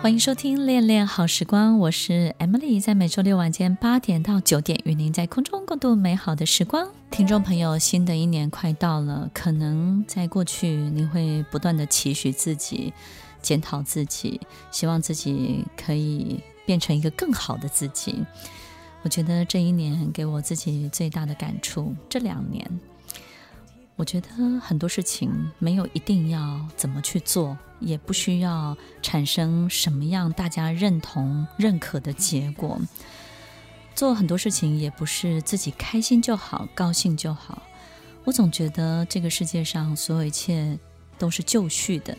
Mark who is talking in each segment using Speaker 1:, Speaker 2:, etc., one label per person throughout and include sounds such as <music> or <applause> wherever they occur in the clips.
Speaker 1: 欢迎收听《恋恋好时光》，我是 Emily，在每周六晚间八点到九点，与您在空中共度美好的时光。听众朋友，新的一年快到了，可能在过去，您会不断的期许自己，检讨自己，希望自己可以变成一个更好的自己。我觉得这一年给我自己最大的感触，这两年。我觉得很多事情没有一定要怎么去做，也不需要产生什么样大家认同、认可的结果。做很多事情也不是自己开心就好、高兴就好。我总觉得这个世界上所有一切都是就绪的，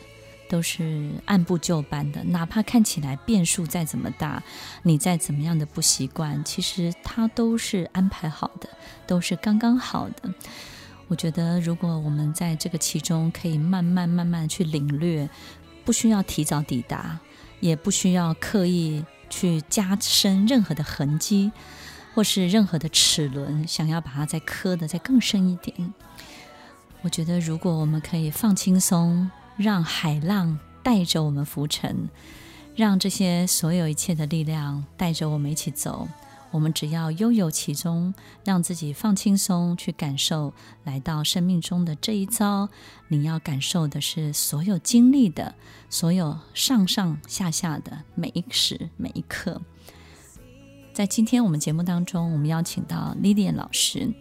Speaker 1: 都是按部就班的。哪怕看起来变数再怎么大，你再怎么样的不习惯，其实它都是安排好的，都是刚刚好的。我觉得，如果我们在这个其中可以慢慢慢慢去领略，不需要提早抵达，也不需要刻意去加深任何的痕迹，或是任何的齿轮，想要把它再刻得再更深一点。我觉得，如果我们可以放轻松，让海浪带着我们浮沉，让这些所有一切的力量带着我们一起走。我们只要拥有其中，让自己放轻松，去感受来到生命中的这一遭。你要感受的是所有经历的，所有上上下下的每一时每一刻。在今天我们节目当中，我们邀请到 Lilian 老师，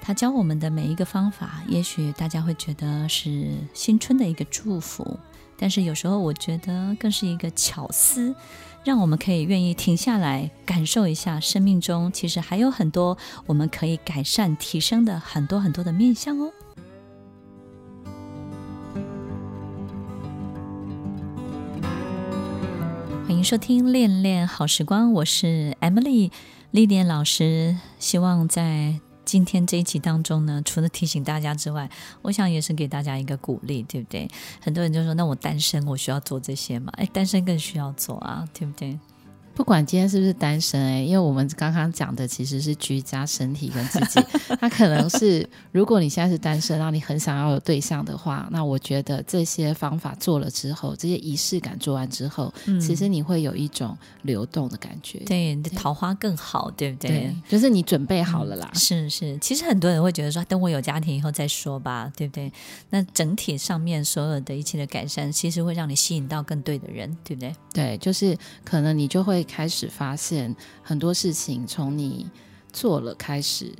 Speaker 1: 他教我们的每一个方法，也许大家会觉得是新春的一个祝福，但是有时候我觉得更是一个巧思。让我们可以愿意停下来感受一下，生命中其实还有很多我们可以改善、提升的很多很多的面向哦。欢迎收听《恋恋好时光》，我是 Emily Lilian 老师，希望在。今天这一期当中呢，除了提醒大家之外，我想也是给大家一个鼓励，对不对？很多人就说：“那我单身，我需要做这些吗？”哎，单身更需要做啊，对不对？
Speaker 2: 不管今天是不是单身哎，因为我们刚刚讲的其实是居家身体跟自己，<laughs> 他可能是如果你现在是单身，然后你很想要有对象的话，那我觉得这些方法做了之后，这些仪式感做完之后，嗯、其实你会有一种流动的感觉，
Speaker 1: 对，你的桃花更好，对不对？
Speaker 2: 对，就是你准备好了啦。
Speaker 1: 嗯、是是，其实很多人会觉得说，等我有家庭以后再说吧，对不对？那整体上面所有的一切的改善，其实会让你吸引到更对的人，对不对？
Speaker 2: 对，就是可能你就会。开始发现很多事情从你做了开始，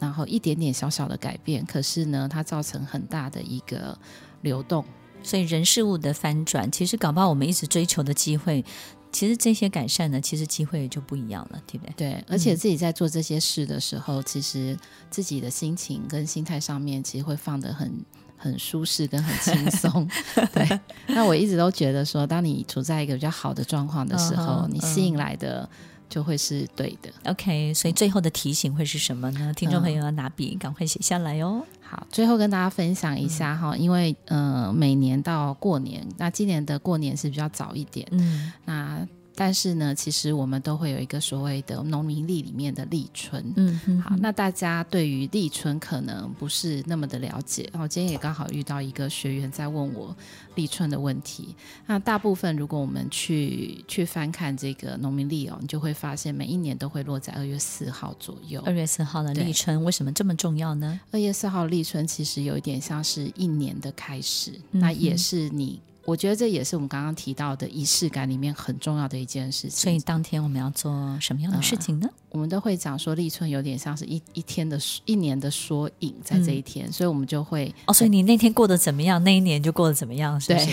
Speaker 2: 然后一点点小小的改变，可是呢，它造成很大的一个流动。
Speaker 1: 所以人事物的翻转，其实搞不好我们一直追求的机会，其实这些改善呢，其实机会就不一样了，对不对？
Speaker 2: 对，而且自己在做这些事的时候，嗯、其实自己的心情跟心态上面，其实会放得很。很舒适跟很轻松，<laughs> 对。那我一直都觉得说，当你处在一个比较好的状况的时候，uh -huh, 你吸引来的就会是对的。
Speaker 1: OK，所以最后的提醒会是什么呢？听众朋友要拿笔赶快写下来哦。
Speaker 2: 好，最后跟大家分享一下哈，因为呃，每年到过年，那今年的过年是比较早一点，嗯，那。但是呢，其实我们都会有一个所谓的农民历里面的立春。嗯哼哼，好，那大家对于立春可能不是那么的了解。然后今天也刚好遇到一个学员在问我立春的问题。那大部分如果我们去去翻看这个农民历哦，你就会发现每一年都会落在二月四号左右。
Speaker 1: 二月四号的立春为什么这么重要呢？
Speaker 2: 二月四号立春其实有一点像是一年的开始，嗯、那也是你。我觉得这也是我们刚刚提到的仪式感里面很重要的一件事情。
Speaker 1: 所以当天我们要做什么样的事情呢？呃、
Speaker 2: 我们都会讲说立春有点像是一一天的一年的缩影，在这一天、嗯，所以我们就会
Speaker 1: 哦。所以你那天过得怎么样，那一年就过得怎么样，是不是？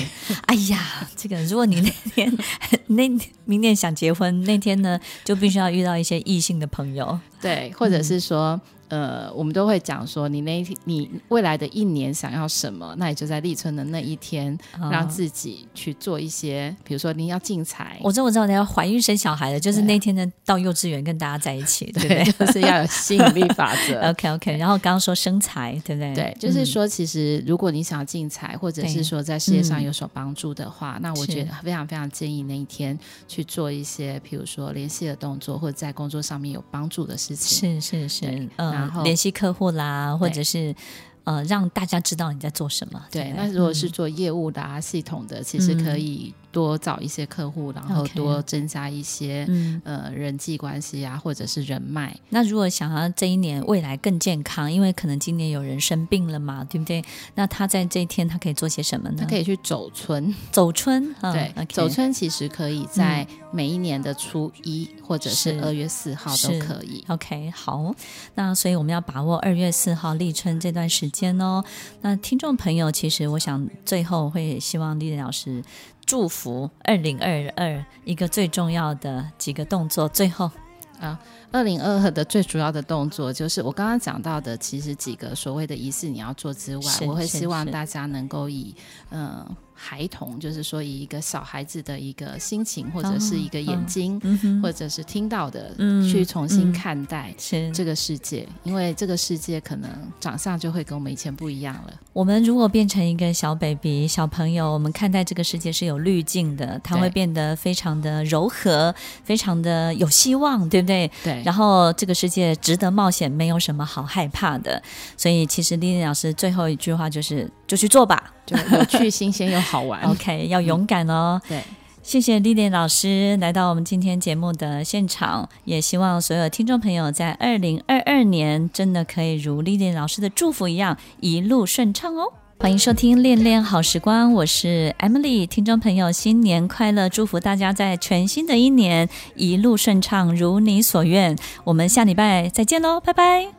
Speaker 1: 哎呀，这个如果你那天 <laughs> 那明年想结婚那天呢，就必须要遇到一些异性的朋友，
Speaker 2: 对，或者是说。嗯呃，我们都会讲说，你那一天，你未来的一年想要什么，那你就在立春的那一天，让自己去做一些，比如说你要进财。
Speaker 1: 我知道，我知道你要怀孕生小孩的，就是那天呢，到幼稚园跟大家在一起，<laughs> 对，对
Speaker 2: 不对？就是要有吸引力法则。<laughs>
Speaker 1: OK OK。然后刚刚说生财，对不对？
Speaker 2: 对，就是说，其实如果你想要进财，或者是说在事业上有所帮助的话，那我觉得非常非常建议那一天去做一些，比如说联系的动作，或者在工作上面有帮助的事情。
Speaker 1: 是是是，嗯。然后联系客户啦，或者是呃，让大家知道你在做什么。
Speaker 2: 对，对那如果是做业务的啊、嗯、系统的，其实可以多找一些客户，然后多增加一些、okay. 呃人际关系啊，或者是人脉。
Speaker 1: 那如果想要这一年未来更健康，因为可能今年有人生病了嘛，对不对？那他在这一天他可以做些什么呢？
Speaker 2: 他可以去走春，
Speaker 1: 走春。
Speaker 2: 对，okay. 走春其实可以在每一年的初一或者是二月四号都可以。
Speaker 1: OK，好，那所以我们要把握二月四号立春这段时间哦。那听众朋友，其实我想最后会希望丽丽老师。祝福二零二二一个最重要的几个动作，最后
Speaker 2: 啊，二零二二的最主要的动作就是我刚刚讲到的，其实几个所谓的仪式你要做之外，我会希望大家能够以嗯。呃孩童就是说，以一个小孩子的一个心情，或者是一个眼睛，或者是听到的、嗯，去重新看待这个世界、嗯，因为这个世界可能长相就会跟我们以前不一样了。
Speaker 1: 我们如果变成一个小 baby 小朋友，我们看待这个世界是有滤镜的，它会变得非常的柔和，非常的有希望，对不对？
Speaker 2: 对。
Speaker 1: 然后这个世界值得冒险，没有什么好害怕的。所以，其实丽丽老师最后一句话就是：就去做吧。
Speaker 2: 就有趣、新鲜又好玩。<laughs>
Speaker 1: OK，要勇敢哦。
Speaker 2: 嗯、对，
Speaker 1: 谢谢丽丽老师来到我们今天节目的现场，也希望所有听众朋友在二零二二年真的可以如丽丽老师的祝福一样一路顺畅哦。欢迎收听《恋恋好时光》，我是 Emily，听众朋友新年快乐，祝福大家在全新的一年一路顺畅，如你所愿。我们下礼拜再见喽，拜拜。